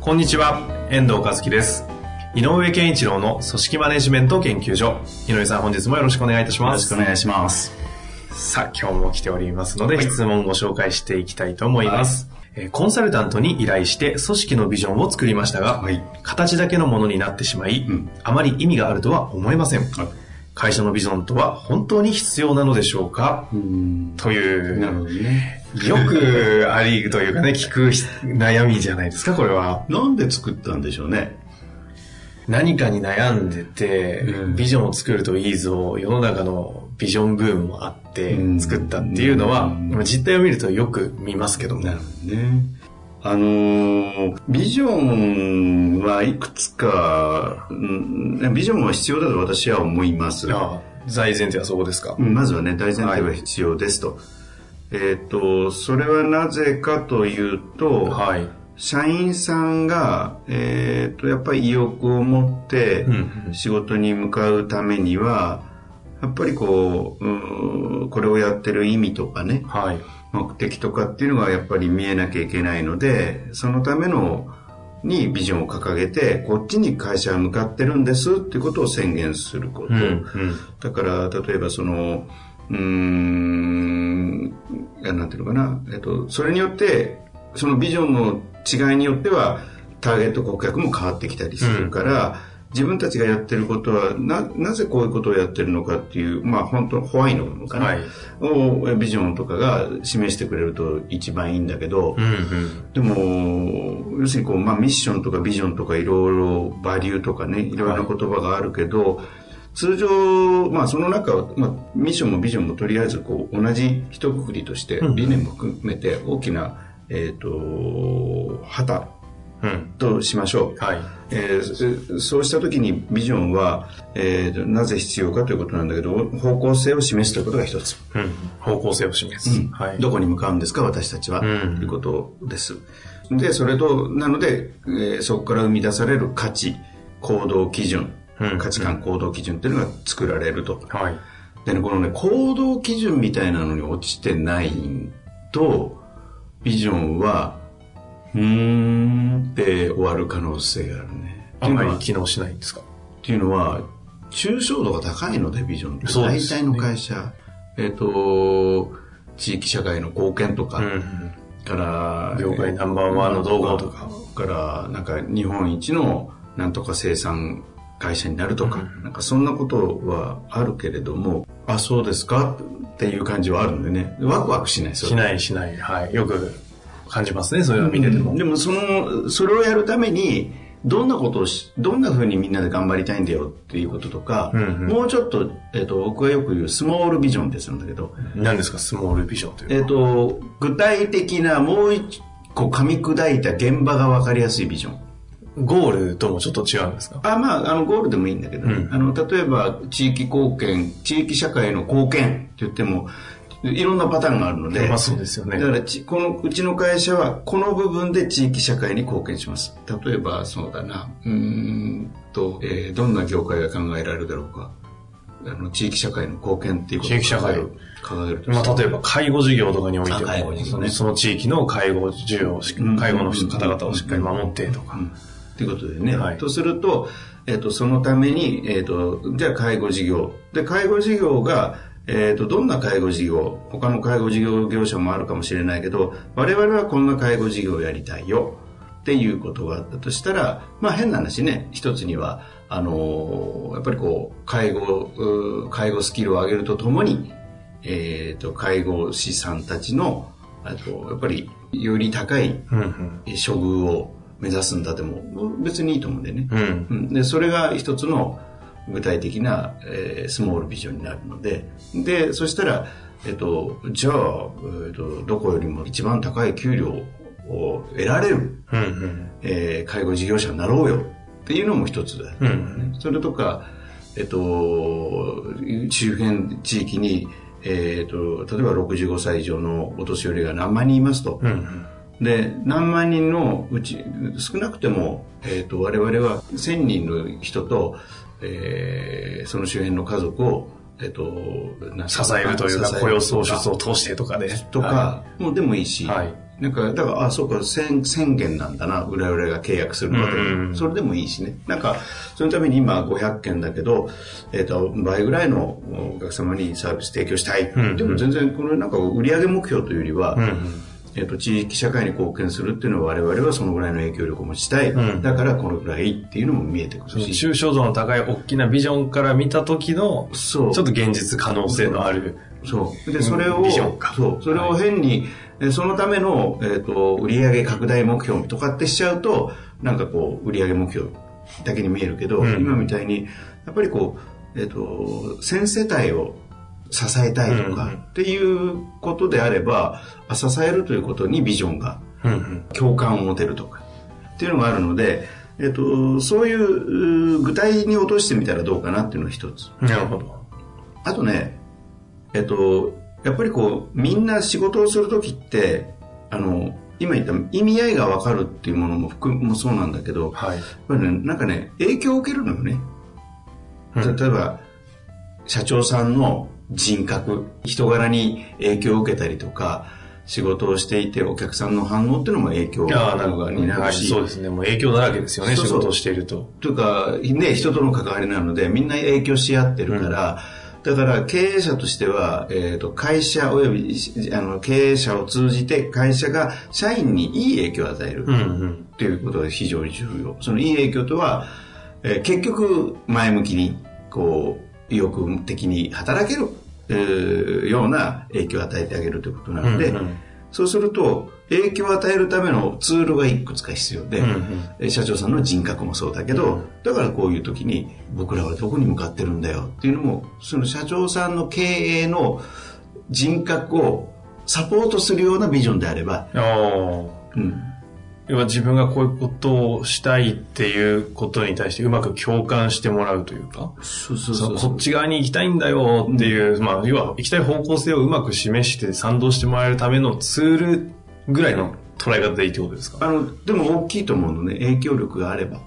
こんにちは、遠藤和樹です。井上健一郎の組織マネジメント研究所。井上さん、本日もよろしくお願いいたしよます。ろしくお願いします。さあ、今日も来ておりますので、質問をご紹介していきたいと思います。えーコンサルタントに依頼して組織のビジョンを作りましたが、はい形だけのものになってしまい、うんあまり意味があるとは思えません。はい会社のビジョンとは本当に必要なのでしょうか、うん。という、なるほどね。よくありというかね、聞く悩みじゃないですか、これは。なんで作ったんでしょうね？何かに悩んでて、うんビジョンを作るといいぞ、世の中のビジョンブームもあってうん作ったっていうのは、実態を見るとよく見ますけども。なるほどね。あのービジョンはいくつか、うんビジョンは必要だと私は思います。ああ大前提はそこですか？うんまずはね、大前提は必要ですと。えっ、と、それはなぜかというと、はい。社員さんが、えっ、と、やっぱり意欲を持ってうん仕事に向かうためには、やっぱりこう、うんこれをやってる意味とかね、はい。目的とかっていうのがやっぱり見えなきゃいけないので、そのためのにビジョンを掲げて、こっちに会社は向かってるんですっていうことを宣言すること。うんうん。だから、例えばその、うーん、なんていうのかな、えっと、それによって、そのビジョンの違いによっては、ターゲット顧客も変わってきたりするから、自分たちがやってることは、な、なぜこういうことをやってるのかっていう、まあ本当ホワイトのかな、はい。をビジョンとかが示してくれると一番いいんだけど、うんうん。でも、要するにこう、まあ、ミッションとかビジョンとかいろいろバリューとかね、いろいろな言葉があるけど、通常、まあ、その中は、まあ、ミッションもビジョンもとりあえずこう、同じ一括りとして、うん。理念も含めて大きな、えっ、と、旗うん。としましょう。はい。えーそうした時にビジョンは、えーなぜ必要かということなんだけど、方向性を示すということが一つ。うん。方向性を示す。はい。どこに向かうんですか、私たちは。うんということです。で、それと、なので、えーそこから生み出される価値、行動基準、うん価値観行動基準っていうのが作られると。はい。でね、このね、行動基準みたいなのに落ちてないと、ビジョンは、うーんって終わる可能性があるね。あんまり機能しないんですか？っていうのは抽象度が高いので、ビジョンって。大体の会社、えっ、と、地域社会の貢献とか、うん。から、業界ナンバーワンの動画とか。から、なんか日本一のなんとか生産会社になるとか、なんかそんなことはあるけれども、あ、そうですか？っていう感じはあるんでね、ワクワクしない。しないしない。はい。よく感じますね、そういうの見てても。でもその、それをやるために、どんなことをし、どんな風にみんなで頑張りたいんだよっていうこととか、うんうん。もうちょっと、えっ、と、僕がよく言うスモールビジョンってするんだけど、何ですか、スモールビジョンというえっ、と、具体的なもう一個噛み砕いた現場がわかりやすいビジョン。ゴールともちょっと違うんですか？あまあ、あの、ゴールでもいいんだけど。ね、うん。あの、例えば、地域貢献、地域社会の貢献って言っても、いろんなパターンがあるので、まあそうですよねだからち、この、うちの会社は、この部分で地域社会に貢献します。例えば、そうだな、うーんと、えーどんな業界が考えられるだろうか。あの、地域社会の貢献っていうことを地域社会考えるまあ、例えば介護事業とかにおいても、事業ねそのその地域の介護需要を介護の方々をしっかり守ってとか。ということでね。はいとすると、えっ、と、そのために、えっ、と、じゃあ介護事業。で、介護事業が、えっ、と、どんな介護事業他の介護事業業者もあるかもしれないけど、我々はこんな介護事業をやりたいよ。っていうことがあったとしたら、まあ変な話ね、一つには、あのーやっぱりこう、介護、介護スキルを上げるとともに、えっ、と、介護士さんたちの、あと、やっぱり、より高い。処遇を目指すんだでも別にいいと思うんでね、うん。うん、でそれが一つの具体的な、えースモールビジョンになるのででそしたら、えっと、じゃあ、えっと、どこよりも一番高い給料を得られる、うんうん。えー介護事業者になろうよっていうのも一つだ、うんそれとか、えっと、周辺地域に、えっと、例えば65歳以上のお年寄りが何万人いますと。うんうん。で、何万人のうち、少なくても、えっ、と、我々は1000人の人と、えーその周辺の家族を、えっ、と、支えるというか、雇用創出を通してとかで。とか、もうでもいいし、はいなんか、だから、あ、そうか、宣宣言なんだな、裏々が契約するのは、うんそれでもいいしね。なんか、そのために今500件だけど、えっ、と、倍ぐらいのお客様にサービス提供したい。うんでも全然、これなんか売上目標というよりは、うんうん。えっと地域社会に貢献するっていうのは我々はそのぐらいの影響力を持ちたい、うん。だからこのぐらいっていうのも見えてくるし。抽象度の高い大きなビジョンから見た時の、ちょっと現実可能性のある。そう。でそれをビジョンか。そう。それを変に、えそのための、えっと売上拡大目標とかってしちゃうとなんかこう売上目標だけに見えるけど、うん。今みたいにやっぱりこう、えっと1000世帯を支えたいとかっていうことであれば、あ支えるということにビジョンが。共感を持てるとかっていうのがあるので、えっと、そういうう具体に落としてみたらどうかなっていうのが一つ。なるほど。あとね、えっと、やっぱりこう、みんな仕事をするときって、あの、今言った意味合いがわかるっていうものも含もそうなんだけど、はい。やっぱりね、なんかね、影響を受けるのよね。うん例えば、社長さんの人格、人柄に影響を受けたりとか、仕事をしていてお客さんの反応っていうのも影響ああ、なるほど。はい、になるし、そうですね。もう影響だらけですよね、仕事をしていると。というか、ね、人との関わりなので、みんな影響し合ってるから、だから経営者としては、えっ、と、会社及びしあの経営者を通じて会社が社員にいい影響を与える。ということが非常に重要。そのいい影響とは、えー結局前向きに、こう、意欲的に働ける、えーような影響を与えてあげるということなので、うんうん。そうすると、影響を与えるためのツールがいくつか必要で、うんうん。えー社長さんの人格もそうだけど、だからこういう時に僕らはどこに向かってるんだよっていうのも、その社長さんの経営の人格をサポートするようなビジョンであれば。うん、要は自分がこういうことをしたいっていうことに対してうまく共感してもらうというか、そうそうそのこっち側に行きたいんだよっていう、まあ、要は行きたい方向性をうまく示して賛同してもらえるためのツールぐらいの捉え方でいいってことですか？あの、でも大きいと思うのね、影響力があれば。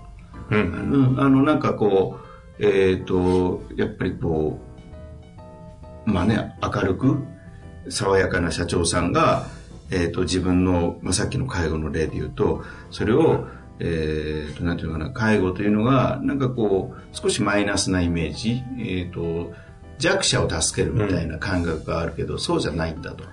うん。うん、あの、なんかこう、えっ、と、やっぱりこう、まあね、明るく、爽やかな社長さんが、えっ、と、自分の、まあ、さっきの介護の例で言うと、それを、えっ、と、なんていうのかな、介護というのが、なんかこう、少しマイナスなイメージ、えっ、と、弱者を助けるみたいな感覚があるけど、そうじゃないんだと。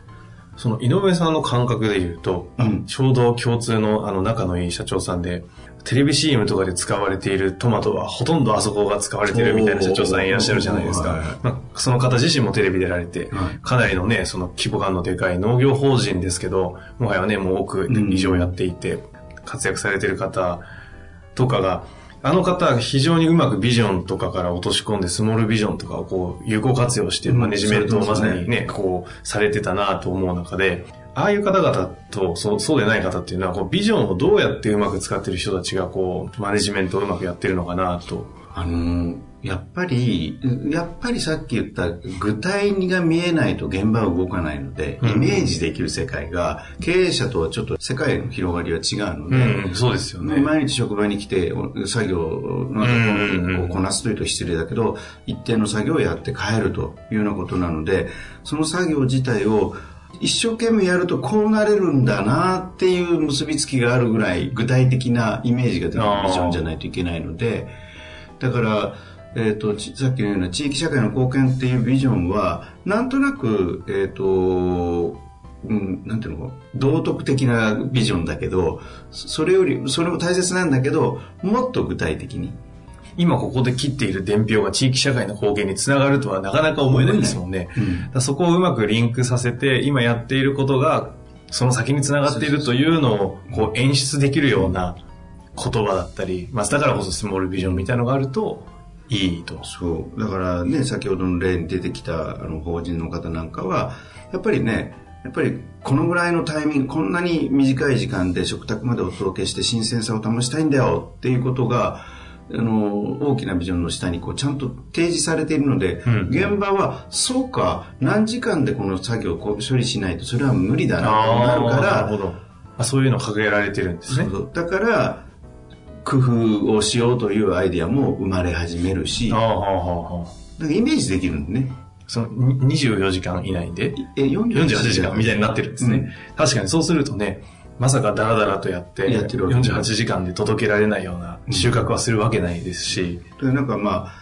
その井上さんの感覚で言うと、うんちょうど共通のあの仲のいい社長さんで、テレビ CM とかで使われているトマトはほとんどあそこが使われてるみたいな社長さんいらっしゃるじゃないですか。まあ、その方自身もテレビ出られてはい、かなりのね、その規模感のでかい農業法人ですけど、もはやね、もう億以上やっていて、活躍されてる方とかが、あの方は非常にうまくビジョンとかから落とし込んで、スモールビジョンとかをこう、有効活用して、うん。マネジメントをまさにね、こう、されてたなと思う中で、ああいう方々と、そう、そうでない方っていうのは、こう、ビジョンをどうやってうまく使ってる人たちが、こう、マネジメントをうまくやってるのかなと。あのーやっぱり、やっぱりさっき言った具体が見えないと現場は動かないので、うんイメージできる世界が経営者とはちょっと世界の広がりは違うので、うん、そうですよね。毎日職場に来てお作業のうんこうこなすというと失礼だけど、一定の作業をやって帰るというようなことなので、その作業自体を一生懸命やるとこうなれるんだなっていう結びつきがあるぐらい具体的なイメージができるビジョンじゃないといけないので、だから、えっ、と、さっきのような地域社会の貢献っていうビジョンは、なんとなく、えっ、と、うん、なんていうの道徳的なビジョンだけど、それより、それも大切なんだけど、もっと具体的に。今ここで切っている伝票が地域社会の貢献につながるとはなかなか思えないですもんね。うんそこをうまくリンクさせて、今やっていることが、その先につながっているというのを、こう演出できるような言葉だったり、まあ、だからこそスモールビジョンみたいなのがあると、いいと。そう。だからね、先ほどの例に出てきたあの法人の方なんかは、やっぱりね、やっぱりこのぐらいのタイミング、こんなに短い時間で食卓までお届けして新鮮さを保ちたいんだよっていうことが、あの、大きなビジョンの下にこうちゃんと提示されているので、うん。現場は、そうか、何時間でこの作業をこう処理しないとそれは無理だなとなるから、なるほど。あそういうの掲げられてるんですね。だから、工夫をしようというアイディアも生まれ始めるし、あはイメージできるんでね。そのに24時間以内で？え、48 48時間。みたいになってるんですね。確かにそうするとね、まさかダラダラとやって、やってるわけ48時間で届けられないような収穫はするわけないですし、でなんかまあ、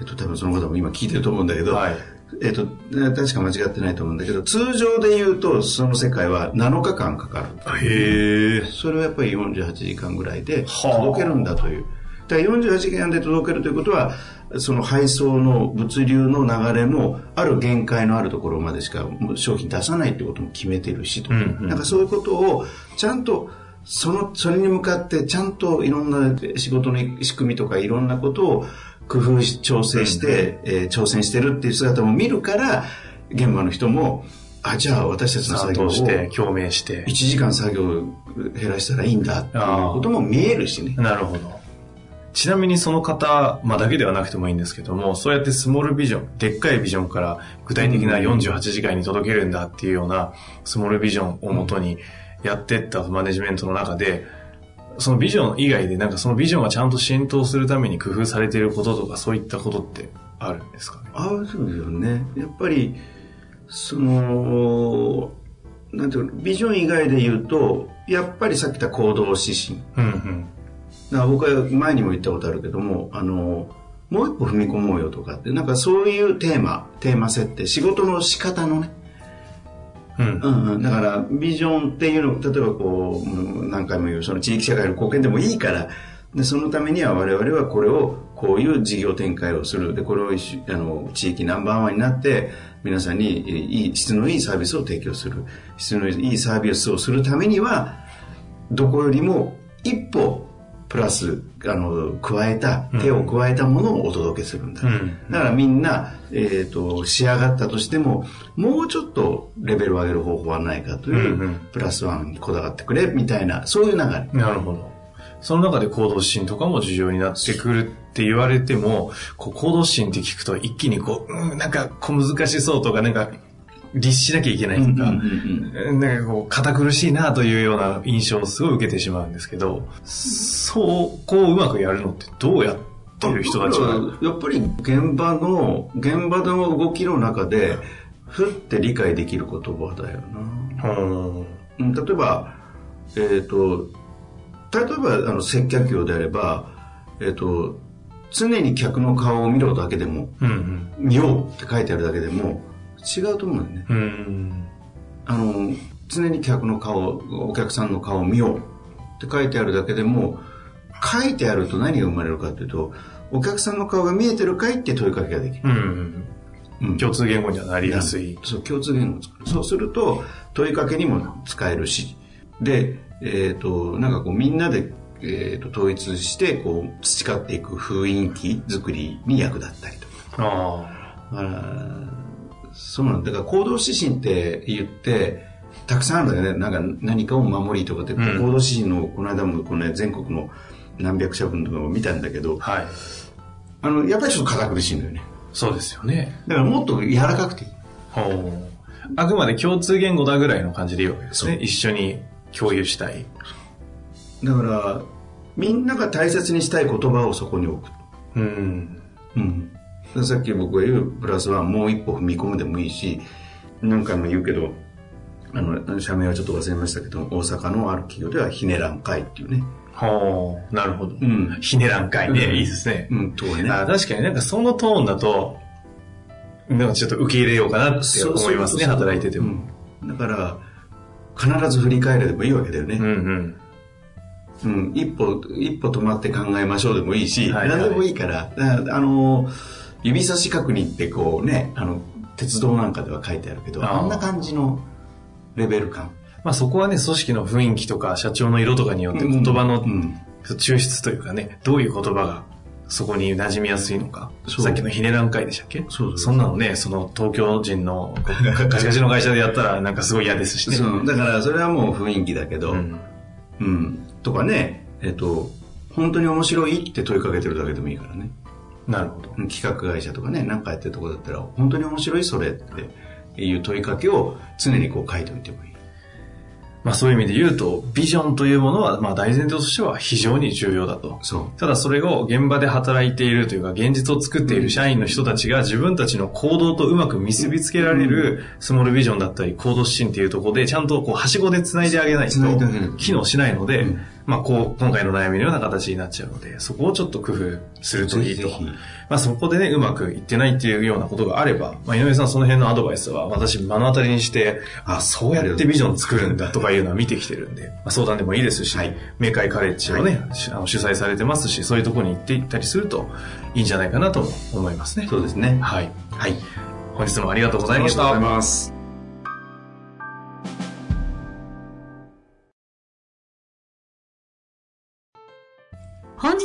えっと、多分その方も今聞いてると思うんだけど、はい。えっと、確か間違ってないと思うんだけど、通常で言うと、その世界は7日間かかる。へえ。それをやっぱり48時間ぐらいではあ届けるんだという。だから48時間で届けるということは、その配送の物流の流れも、ある限界のあるところまでしか商品出さないってことも決めてるしとか、うんうんなんかそういうことをちゃんとその、それに向かってちゃんといろんな仕事の仕組みとかいろんなことを工夫し、調整して、えー挑戦してるっていう姿も見るから、現場の人も、あ、じゃあ私たちの賛作業を同して、共鳴して1。時間作業を減らしたらいいんだっていうことも見えるしね。なるほど。ちなみにその方、まあ、だけではなくてもいいんですけども、そうやってスモールビジョン、でっかいビジョンから具体的な48時間に届けるんだっていうようなスモールビジョンをもとにやってったマネジメントの中で、そのビジョン以外でなんかそのビジョンがちゃんと浸透するために工夫されていることとかそういったことってあるんですかね？ああ、そうですよね。やっぱり、その、なんていうの、ビジョン以外で言うと、やっぱりさっき言った行動指針。うんうん。だから僕は前にも言ったことあるけども、あの、もう一歩踏み込もうよとかって、なんかそういうテーマ、テーマ設定、仕事の仕方のね、うん。うんうん、だからビジョンっていうの例えばこう何回も言うその地域社会の貢献でもいいからでそのためには我々はこれをこういう事業展開をする。でこれをあの地域ナンバーワンになって皆さんにえいい質のいいサービスを提供する。質のいいサービスをするためにはどこよりも一歩プラスあの加えた手を加えたものをお届けするんだ、うん。だからみんな、えー、と仕上がったとしてももうちょっとレベルを上げる方法はないかという、うんうん。プラスワンにこだわってくれみたいなそういう流れ。なるほど。その中で行動指針とかも重要になってくるって言われても、こう行動指針って聞くと一気にこう、うん、なんか小難しそうとか、なんか律しなきゃいけないとか、なんかこう堅苦しいなというような印象をすごい受けてしまうんですけど、そう、こううまくやるのってどうやってる人たちが、やっぱり現場の現場の動きの中でふって理解できる言葉だよな。うん。うん例えば、えっ、と、例えばあの接客業であれば、えっ、と、常に客の顔を見ろだけでも、うん。見ようって書いてあるだけでも違うと思うよね。うん。うん。あの、常に客の顔、お客さんの顔を見ようって書いてあるだけでも、書いてあると何が生まれるかというと、お客さんの顔が見えてるかいって問いかけができる。うん。うん共通言語にはなりやすい。そう、共通言語を作る。そうすると、問いかけにも使えるし、で、えっ、と、なんかこうみんなで、えー、と統一して、こう、培っていく雰囲気作りに役立ったりとか。あだから、そうなんだ。だから行動指針って言って、たくさんあるんだよね。なんか何かを守りとかって、ん行動指針の、この間もこの、ね、全国の何百社分とかを見たんだけど、あ。はい。あの、やっぱりちょっと堅苦しいんだよね。そうですよね。だからもっと柔らかくていい。あくまで共通言語だぐらいの感じでいいわけですね。一緒に共有したい。だから、みんなが大切にしたい言葉をそこに置く。うん。うん。でさっき僕が言うプラスはもう一歩踏み込むでもいいし、何回も言うけど、あの、社名はちょっと忘れましたけど、大阪のある企業ではひねらん会っていうね。ほうなるほど。ん。ひねらんかいね。うんいいですね。うん、とはね。あ確かになんかそのトーンだと、なんかちょっと受け入れようかなって思いますね、そうそう働いてても。うんだから、必ず振り返れでもいいわけだよね。うんうん。うん、一歩、一歩止まって考えましょうでもいいし、はいはい何でもいいから、だからあの、指差し確認ってこうね、あの、鉄道なんかでは書いてあるけど、あんな感じのレベル感。まあそこはね、組織の雰囲気とか社長の色とかによって言葉のうん抽出というかね、どういう言葉がそこに馴染みやすいのか。さっきのひねらん会でしたっけ？そんなのね、その東京人のガチガチの会社でやったらなんかすごい嫌ですしね。だからそれはもう雰囲気だけど、ううん、ん。とかね、えっと、本当に面白いって問いかけてるだけでもいいからね。なるほど。企画会社とかね、なんかやってるとこだったら、本当に面白いそれっていう問いかけを常にこう書いておいてもいい。まあそういう意味で言うと、ビジョンというものは、まあ大前提としては非常に重要だと。そただそれを現場で働いているというか、現実を作っている社員の人たちが自分たちの行動とうまく結びつけられるスモールビジョンだったり行動指針っていうところで、ちゃんとこう、はしごで繋いであげないと機能しないので、うんまあこう、今回の悩みのような形になっちゃうので、そこをちょっと工夫するう。といいとぜ。ひ。まあそこでね、うまくいってないっていうようなことがあれば、まあ井上さんその辺のアドバイスは私目の当たりにして、あ、そうやってビジョン作るんだとかいうのは見てきてるんで、まあ、相談でもいいですし、はい明海カレッジをね、しあの主催されてますし、そういうところに行っていったりするといいんじゃないかなとも思いますね。そうですね。はい。はい。本日もありがとうございましたありがとうござい。ます。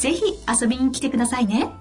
ぜひ遊びに来てくださいね。